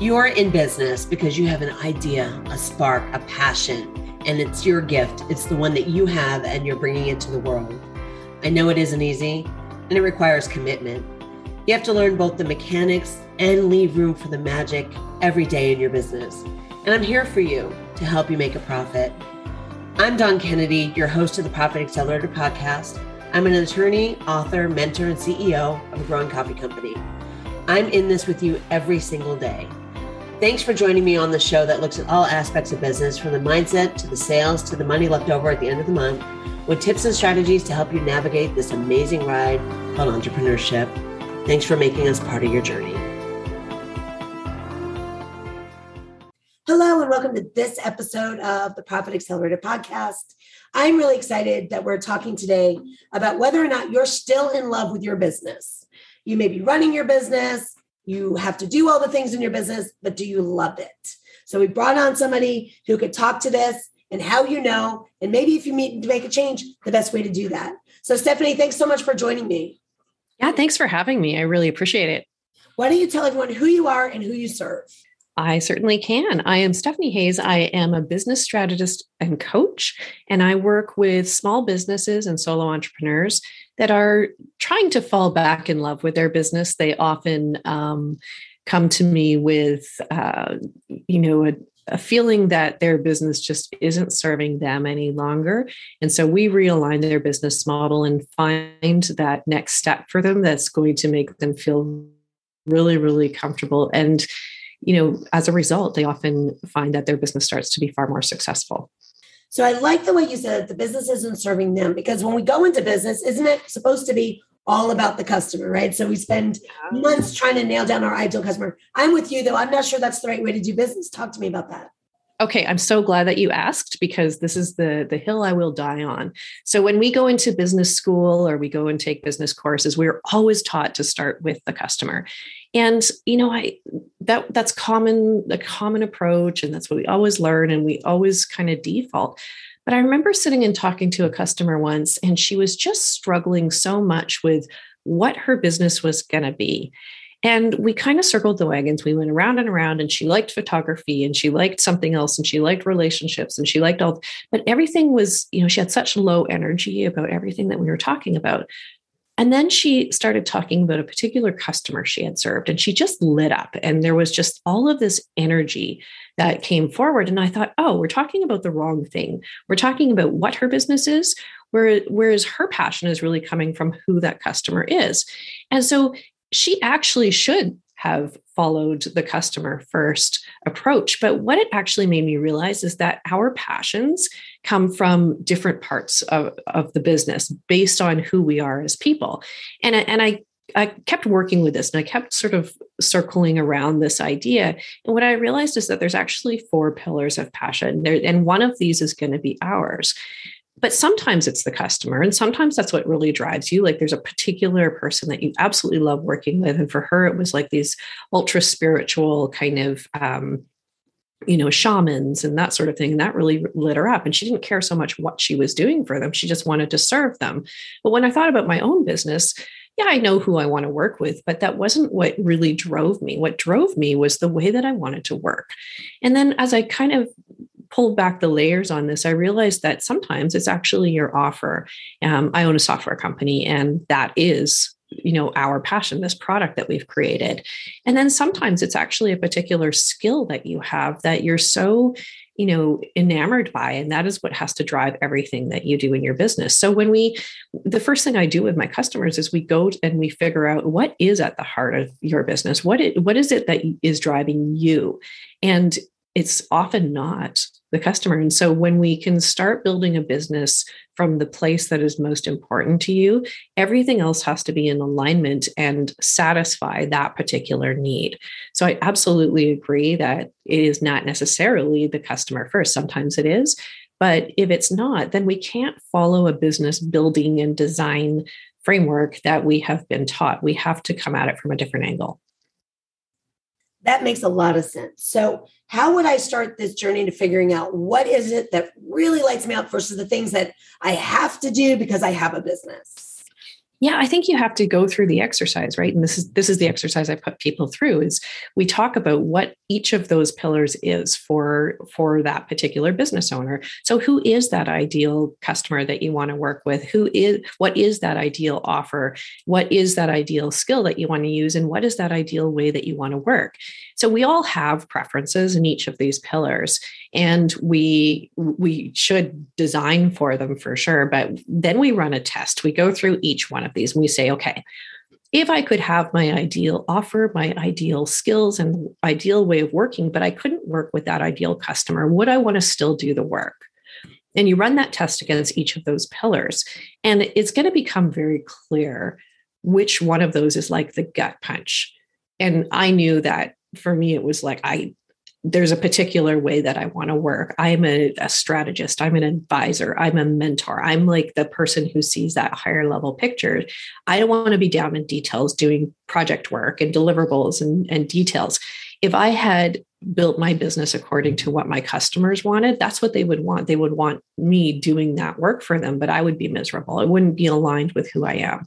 You're in business because you have an idea, a spark, a passion, and it's your gift. It's the one that you have and you're bringing it to the world. I know it isn't easy and it requires commitment. You have to learn both the mechanics and leave room for the magic every day in your business. And I'm here for you to help you make a profit. I'm Dawn Kennedy, your host of the Profit Accelerator podcast. I'm an attorney, author, mentor, and CEO of a growing coffee company. I'm in this with you every single day. Thanks for joining me on the show that looks at all aspects of business from the mindset to the sales to the money left over at the end of the month with tips and strategies to help you navigate this amazing ride called entrepreneurship. Thanks for making us part of your journey. Hello, and welcome to this episode of the Profit Accelerator podcast. I'm really excited that we're talking today about whether or not you're still in love with your business. You may be running your business, you have to do all the things in your business, but do you love it? So we brought on somebody who could talk to this and how you know, and maybe if you need to make a change, the best way to do that. So Stephanie, thanks so much for joining me. Yeah, thanks for having me. I really appreciate it. Why don't you tell everyone who you are and who you serve? I certainly can. I am Stephanie Hayes. I am a business strategist and coach, and I work with small businesses and solo entrepreneurs that are trying to fall back in love with their business. They often um, come to me with, uh, you know, a, a feeling that their business just isn't serving them any longer. And so we realign their business model and find that next step for them that's going to make them feel really, really comfortable. And, you know, as a result, they often find that their business starts to be far more successful. So I like the way you said the business isn't serving them because when we go into business, isn't it supposed to be all about the customer, right? So we spend months trying to nail down our ideal customer. I'm with you though. I'm not sure that's the right way to do business. Talk to me about that. Okay, I'm so glad that you asked because this is the the hill I will die on. So when we go into business school or we go and take business courses, we're always taught to start with the customer. And you know, I that that's common a common approach and that's what we always learn and we always kind of default. But I remember sitting and talking to a customer once and she was just struggling so much with what her business was going to be. And we kind of circled the wagons. We went around and around, and she liked photography and she liked something else and she liked relationships and she liked all, but everything was, you know, she had such low energy about everything that we were talking about. And then she started talking about a particular customer she had served, and she just lit up. And there was just all of this energy that came forward. And I thought, oh, we're talking about the wrong thing. We're talking about what her business is, whereas her passion is really coming from who that customer is. And so she actually should have followed the customer first approach. But what it actually made me realize is that our passions come from different parts of, of the business based on who we are as people. And, and I I kept working with this and I kept sort of circling around this idea. And what I realized is that there's actually four pillars of passion, there, and one of these is going to be ours but sometimes it's the customer and sometimes that's what really drives you. Like there's a particular person that you absolutely love working with and for her it was like these ultra spiritual kind of um, you know shamans and that sort of thing and that really lit her up and she didn't care so much what she was doing for them she just wanted to serve them. But when i thought about my own business yeah i know who i want to work with but that wasn't what really drove me. What drove me was the way that i wanted to work. And then as i kind of pulled back the layers on this, I realized that sometimes it's actually your offer. Um, I own a software company, and that is you know our passion this product that we've created. And then sometimes it's actually a particular skill that you have that you're so you know enamored by and that is what has to drive everything that you do in your business. So when we the first thing i do with my customers is we go and we figure out what is at the heart of your business. What it, what is it that is driving you? And it's often not the customer. And so when we can start building a business from the place that is most important to you, everything else has to be in alignment and satisfy that particular need. So I absolutely agree that it is not necessarily the customer first. Sometimes it is. But if it's not, then we can't follow a business building and design framework that we have been taught. We have to come at it from a different angle. That makes a lot of sense. So, how would I start this journey to figuring out what is it that really lights me up versus the things that I have to do because I have a business? Yeah i think you have to go through the exercise right? And this is this is the exercise i put people through is we talk about what each of those pillars is for for that particular business owner. So who is that ideal customer that you want to work with? Who is what is that ideal offer? What is that ideal skill that you want to use? And what is that ideal way that you want to work so we all have preferences in each of these pillars and we we should design for them for sure but then we run a test we go through each one of these and we say okay if I could have my ideal offer, my ideal skills, and ideal way of working, but I couldn't work with that ideal customer, would I want to still do the work? And you run that test against each of those pillars, and it's going to become very clear which one of those is like the gut punch. And I knew that for me, it was like I there's a particular way that I want to work. I'm a, a, strategist, I'm an advisor, I'm a mentor. I'm like the person who sees that higher level picture. I don't want to be down in details doing project work and deliverables and, and details. If I had built my business according to what my customers wanted, that's what they would want. They would want me doing that work for them, but I would be miserable. It wouldn't be aligned with who I am.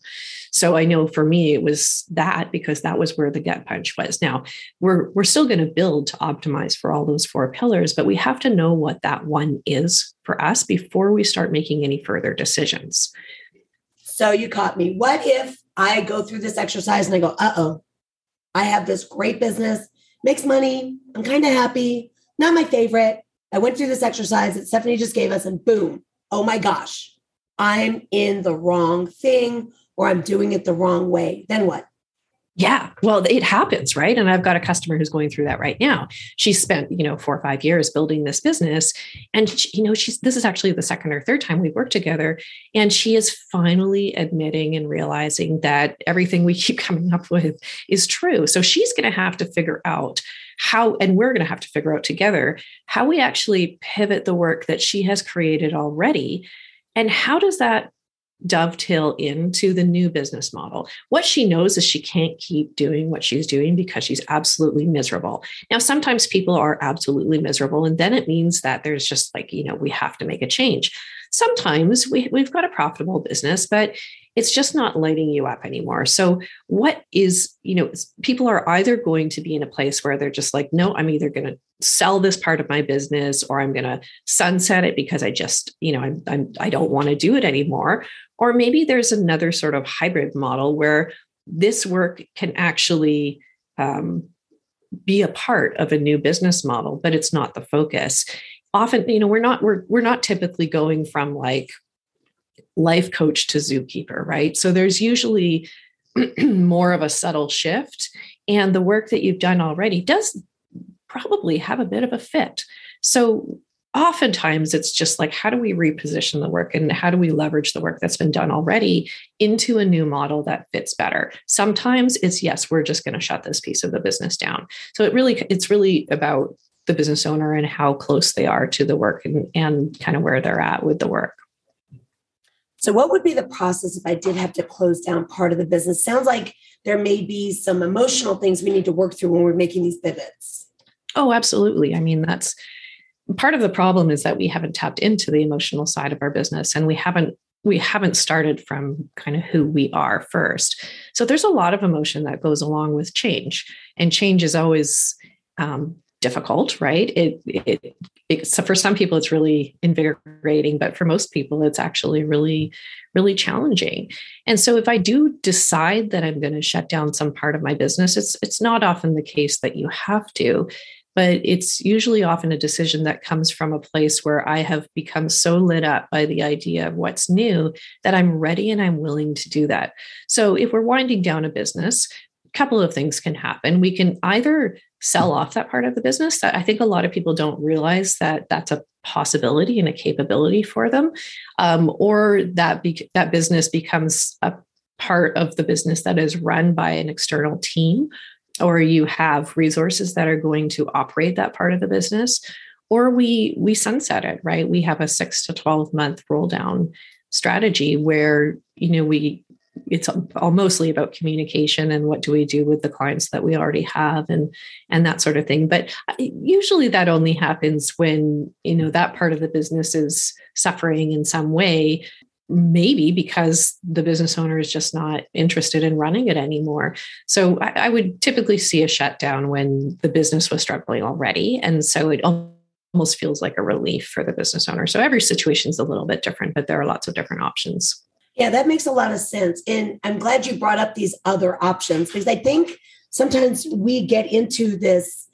So I know for me it was that because that was where the gut punch was. Now, we're we're still going to build to optimize for all those four pillars, but we have to know what that one is for us before we start making any further decisions. So you caught me. What if I go through this exercise and I go, "Uh-oh. I have this great business makes money. I'm kind of happy. Not my favorite. I went through this exercise that Stephanie just gave us, and boom, oh my gosh, I'm in the wrong thing or I'm doing it the wrong way. Then what? Yeah, well, it happens, right? And I've got a customer who's going through that right now. She spent, you know, four or five years building this business, and she, you know, she's this is actually the second or third time we've worked together, and she is finally admitting and realizing that everything we keep coming up with is true. So she's going to have to figure out how, and we're going to have to figure out together how we actually pivot the work that she has created already, and how does that dovetail into the new business model. What she knows is she can't keep doing what she's doing because she's absolutely miserable. Now, sometimes people are absolutely miserable, and then it means that there's just like, you know, we have to make a change. Sometimes we, we've got a profitable business, but it's just not lighting you up anymore. So, what is, you know, people are either going to be in a place where they're just like, no, I'm either going to sell this part of my business or I'm going to sunset it because I just, you know, I'm, I'm I don't want to do it anymore. Or maybe there's another sort of hybrid model where this work can actually um, be a part of a new business model, but it's not the focus. Often, you know, we're not we're we're not typically going from like life coach to zookeeper, right? So there's usually more of a subtle shift, and the work that you've done already does probably have a bit of a fit. So oftentimes it's just like how do we reposition the work and how do we leverage the work that's been done already into a new model that fits better sometimes it's yes we're just going to shut this piece of the business down so it really it's really about the business owner and how close they are to the work and, and kind of where they're at with the work. So what would be the process if i did have to close down part of the business? Sounds like there may be some emotional things we need to work through when we're making these pivots. Oh absolutely. I mean that's part of the problem is that we haven't tapped into the emotional side of our business and we haven't we haven't started from kind of who we are first. So there's a lot of emotion that goes along with change and change is always um, difficult right it, it, it so for some people it's really invigorating but for most people it's actually really really challenging and so if i do decide that i'm going to shut down some part of my business it's it's not often the case that you have to but it's usually often a decision that comes from a place where I have become so lit up by the idea of what's new that I'm ready and I'm willing to do that. So if we're winding down a business, a couple of things can happen. We can either sell off that part of the business that I think a lot of people don't realize that that's a possibility and a capability for them, um, or that be- that business becomes a part of the business that is run by an external team or you have resources that are going to operate that part of the business or we we sunset it right? We have a 6 to 12 month roll down strategy where you know we it's all mostly about communication and what do we do with the clients that we already have and and that sort of thing but uh, usually that only happens when you know that part of the business is suffering in some way maybe because the business owner is just not interested in running it anymore. So I, I, would typically see a shutdown when the business was struggling already. And so it almost feels like a relief for the business owner. So every situation is a little bit different, but there are lots of different options. Yeah, that makes a lot of sense. And I'm glad you brought up these other options because I think sometimes we get into this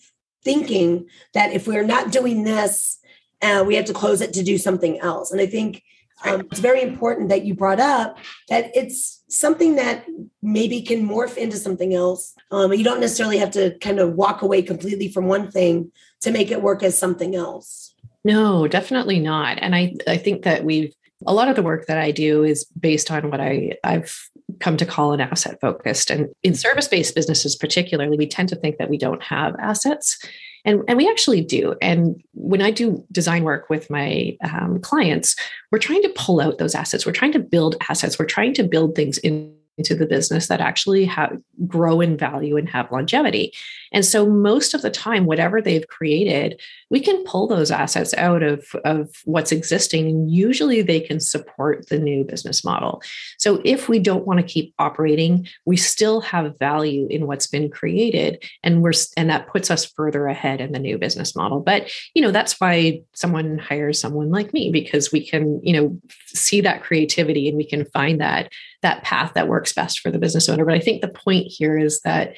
thinking that if we're not doing this, uh, we have to close it to do something else. And I think um, it's very important that you brought up that it's something that maybe can morph into something else. Um, you don't necessarily have to kind of walk away completely from one thing to make it work as something else. No, definitely not. And I, I think that we've a lot of the work that I do is based on what I, I've come to call an asset focused. And in service based businesses, particularly, we tend to think that we don't have assets. And, and we actually do. And when I do design work with my um, clients, we're trying to pull out those assets. We're trying to build assets. We're trying to build things in into the business that actually have grow in value and have longevity. And so most of the time, whatever they've created, we can pull those assets out of, of what's existing. And usually they can support the new business model. So if we don't want to keep operating, we still have value in what's been created. And we're and that puts us further ahead in the new business model. But you know, that's why someone hires someone like me, because we can, you know, see that creativity and we can find that that path that works best for the business owner. But I think the point here is that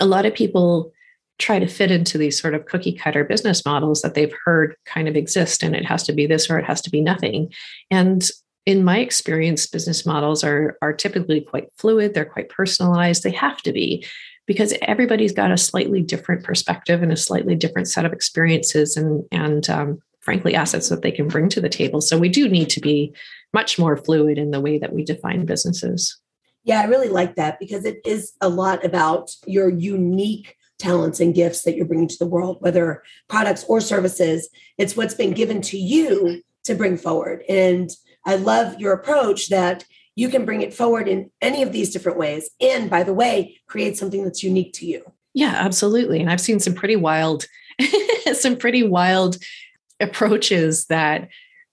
a lot of people try to fit into these sort of cookie cutter business models that they've heard kind of exist and it has to be this or it has to be nothing. And in my experience, business models are, are typically quite fluid, they're quite personalized, they have to be because everybody's got a slightly different perspective and a slightly different set of experiences and and um, frankly assets that they can bring to the table so we do need to be much more fluid in the way that we define businesses. Yeah, I really like that because it is a lot about your unique talents and gifts that you're bringing to the world, whether products or services. It's what's been given to you to bring forward. And I love your approach that you can bring it forward in any of these different ways. And by the way, create something that's unique to you. Yeah, absolutely. And I've seen some pretty wild, some pretty wild approaches that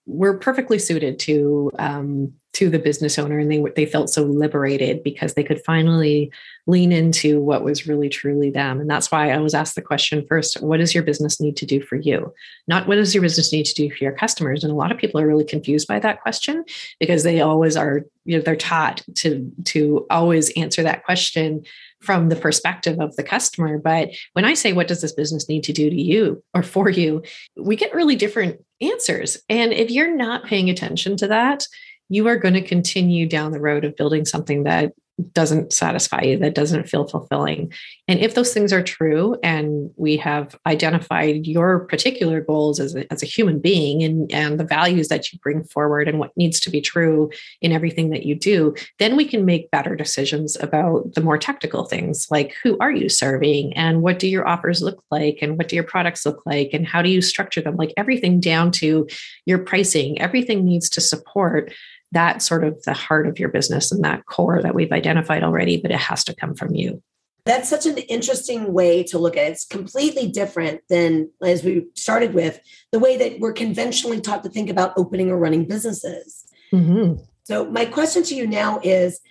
were perfectly suited to um, to the business owner, and they they felt so liberated because they could finally lean into what was really truly them. And that's why I was asked the question first: What does your business need to do for you? Not what does your business need to do for your customers? And a lot of people are really confused by that question because they always are you know they're taught to to always answer that question from the perspective of the customer. But when I say, what does this business need to do to you or for you, we get really different answers. And if you're not paying attention to that, you are going to continue down the road of building something that doesn't satisfy you, that doesn't feel fulfilling. And if those things are true, and we have identified your particular goals as a, as a human being and, and the values that you bring forward and what needs to be true in everything that you do, then we can make better decisions about the more technical things like who are you serving and what do your offers look like and what do your products look like and how do you structure them? Like everything down to your pricing, everything needs to support that sort of the heart of your business and that core that we've identified already, but it has to come from you. That's such an interesting way to look at it. It's completely different than, as we started with, the way that we're conventionally taught to think about opening or running businesses. Mm-hmm. So, my question to you now is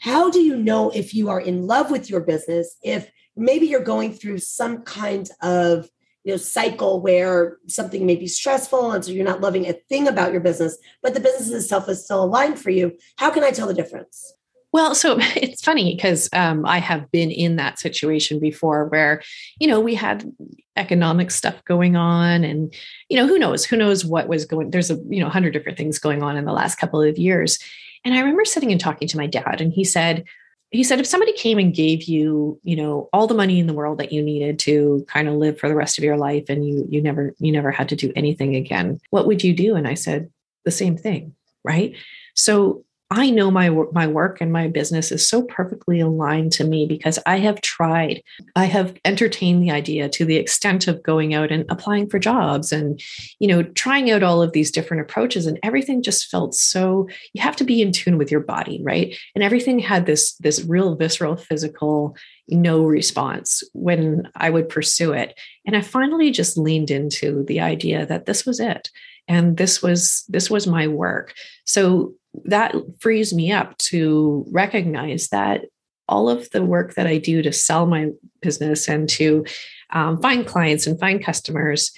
how do you know if you are in love with your business, if maybe you're going through some kind of you know cycle where something may be stressful and so you're not loving a thing about your business but the business itself is still aligned for you. How can i tell the difference? Well, so it's funny because um, I have been in that situation before where, you know, we had economic stuff going on and, you know, who knows, who knows what was going, there's a, you know, hundred different things going on in the last couple of years. And I remember sitting and talking to my dad and he said, he said if somebody came and gave you you know all the money in the world that you needed to kind of live for the rest of your life and you you never you never had to do anything again what would you do? And i said the same thing right? So I know my my work and my business is so perfectly aligned to me because I have tried. I have entertained the idea to the extent of going out and applying for jobs and you know trying out all of these different approaches and everything just felt so you have to be in tune with your body, right? And everything had this this real visceral physical no response when I would pursue it. And I finally just leaned into the idea that this was it and this was this was my work so that frees me up to recognize that all of the work that I do to sell my business and to um, find clients and find customers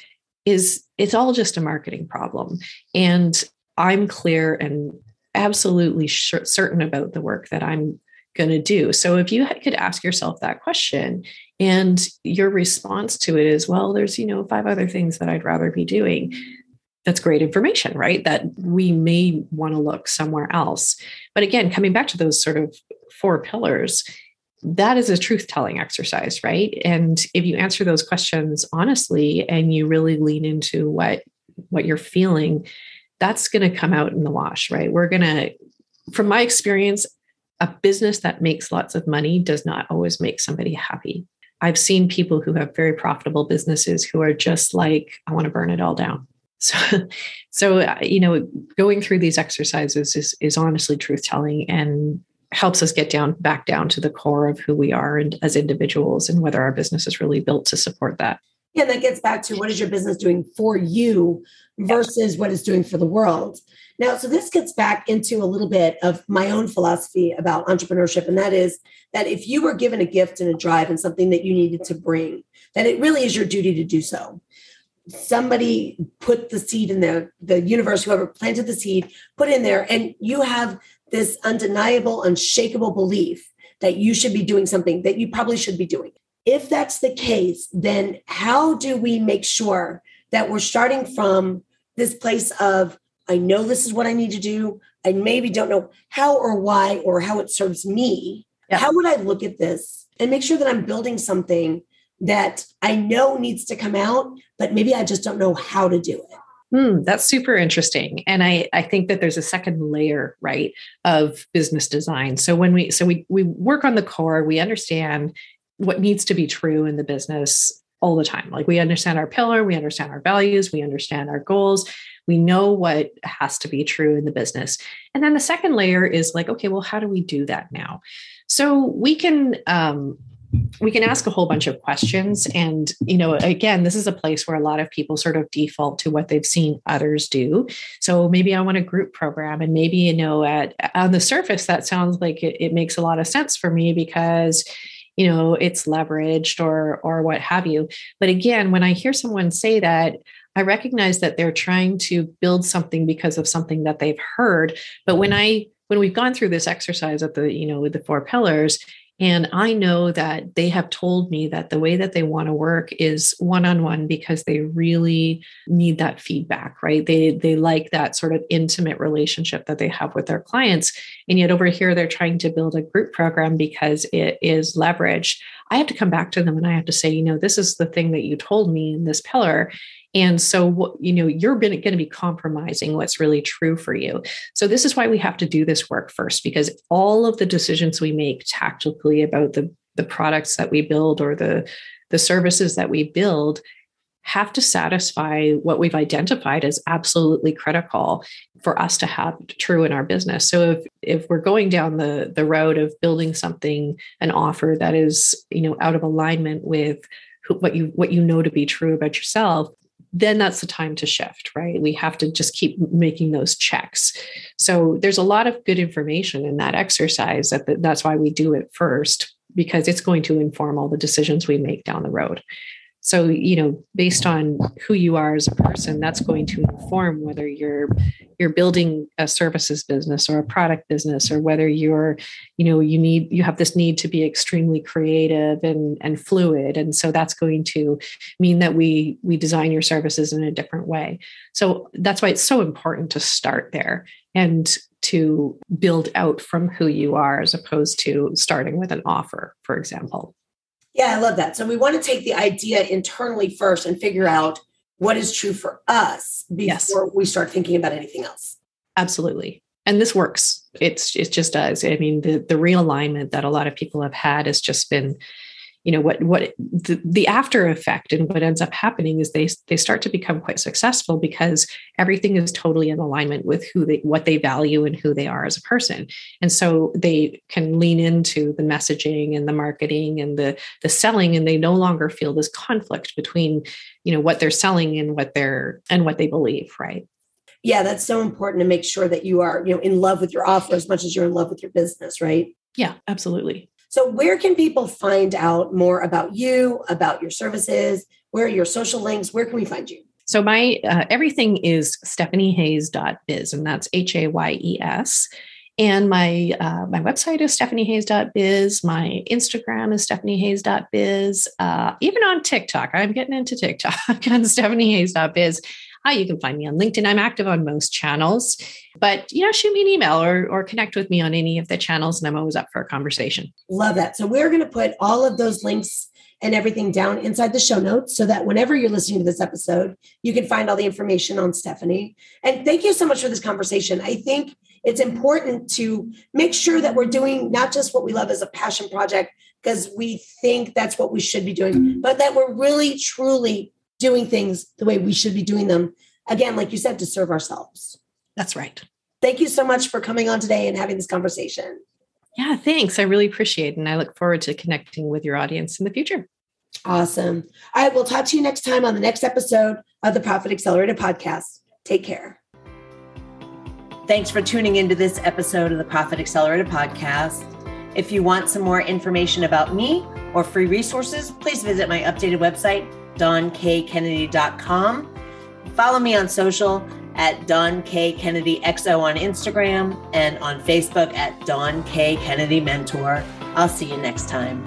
is it's all just a marketing problem. And I'm clear and absolutely sure, certain about the work that I'm going to do. So if you could ask yourself that question and your response to it is, well, there's, you know, five other things that I'd rather be doing. That's great information, right? That we may want to look somewhere else. But again, coming back to those sort of four pillars, that is a truth telling exercise, right? And if you answer those questions honestly and you really lean into what what you're feeling, that's going to come out in the wash, right? We're going to from my experience, a business that makes lots of money does not always make somebody happy. I've seen people who have very profitable businesses who are just like, I want to burn it all down. So, so uh, you know, going through these exercises is is honestly truth telling and helps us get down back down to the core of who we are and as individuals and whether our business is really built to support that. Yeah, that gets back to what is your business doing for you versus what it's doing for the world. Now, so this gets back into a little bit of my own philosophy about entrepreneurship, and that is that if you were given a gift and a drive and something that you needed to bring, that it really is your duty to do so. Somebody put the seed in there, the universe, whoever planted the seed, put in there, and you have this undeniable, unshakable belief that you should be doing something that you probably should be doing. If that's the case, then how do we make sure that we're starting from this place of I know this is what I need to do. I maybe don't know how or why or how it serves me. Yeah. How would I look at this and make sure that I'm building something that I know needs to come out, but maybe I just don't know how to do it? Hmm, that's super interesting. And I, I think that there's a second layer, right, of business design. So when we so we we work on the core, we understand what needs to be true in the business all the time. Like we understand our pillar, we understand our values, we understand our goals, we know what has to be true in the business. And then the second layer is like, okay, well, how do we do that now? So we can um, we can ask a whole bunch of questions. And you know again this is a place where a lot of people sort of default to what they've seen others do. So maybe i want a group program. And maybe you know at on the surface that sounds like it, it makes a lot of sense for me because you know it's leveraged or or what have you. But again when i hear someone say that I recognize that they're trying to build something because of something that they've heard. But when I when we've gone through this exercise at the, you know, with the four pillars, and I know that they have told me that the way that they want to work is one on one because they really need that feedback, right? They they like that sort of intimate relationship that they have with their clients. And yet over here they're trying to build a group program because it is leveraged. I have to come back to them and I have to say, you know, this is the thing that you told me in this pillar and so, you know, you're going to be compromising what's really true for you. So, this is why we have to do this work first, because all of the decisions we make tactically about the, the products that we build or the, the services that we build have to satisfy what we've identified as absolutely critical for us to have true in our business. So if if we're going down the the road of building something an offer that is, you know, out of alignment with what you what you know to be true about yourself, then that's the time to shift, right? We have to just keep making those checks. So there's a lot of good information in that exercise. That that's why we do it first because it's going to inform all the decisions we make down the road. So, you know, based on who you are as a person, that's going to inform whether you're you're building a services business or a product business or whether you're, you know, you need you have this need to be extremely creative and and fluid. And so that's going to mean that we we design your services in a different way. So that's why it's so important to start there and to build out from who you are as opposed to starting with an offer, for example. Yeah, I love that. So we want to take the idea internally first and figure out what is true for us before yes. we start thinking about anything else. Absolutely. And this works. It's it just does. I mean, the the realignment that a lot of people have had has just been you know what what the, the after effect and what ends up happening is they they start to become quite successful because everything is totally in alignment with who they what they value and who they are as a person and so they can lean into the messaging and the marketing and the the selling and they no longer feel this conflict between you know what they're selling and what they're and what they believe right Yeah, that's so important to make sure that you are, you know, in love with your offer as much as you're in love with your business, right? Yeah, absolutely. So, where can people find out more about you, about your services? Where are your social links? Where can we find you? So, my uh, everything is stephaniehayes.biz, and that's H A Y E S. And my uh, my website is stephaniehayes.biz. My Instagram is stephaniehayes.biz. Uh, even on TikTok, I'm getting into TikTok on stephaniehayes.biz. Hi, you can find me on LinkedIn. I'm active on most channels, but you know, shoot me an email or or connect with me on any of the channels, and I'm always up for a conversation. Love that. So we're going to put all of those links and everything down inside the show notes so that whenever you're listening to this episode, you can find all the information on Stephanie. And thank you so much for this conversation. I think it's important to make sure that we're doing not just what we love as a passion project because we think that's what we should be doing, but that we're really truly doing things the way we should be doing them. Again, like you said, to serve ourselves. That's right. Thank you so much for coming on today and having this conversation. Yeah, thanks. I really appreciate it. And I look forward to connecting with your audience in the future. Awesome. All right, we'll talk to you next time on the next episode of the Profit Accelerator podcast. Take care. Thanks for tuning into this episode of the Profit Accelerator podcast. If you want some more information about me or free resources, please visit my updated website, DawnKKennedy.com. Follow me on social at K. Kennedy on Instagram and on Facebook at Dawn K. Kennedy Mentor. I'll see you next time.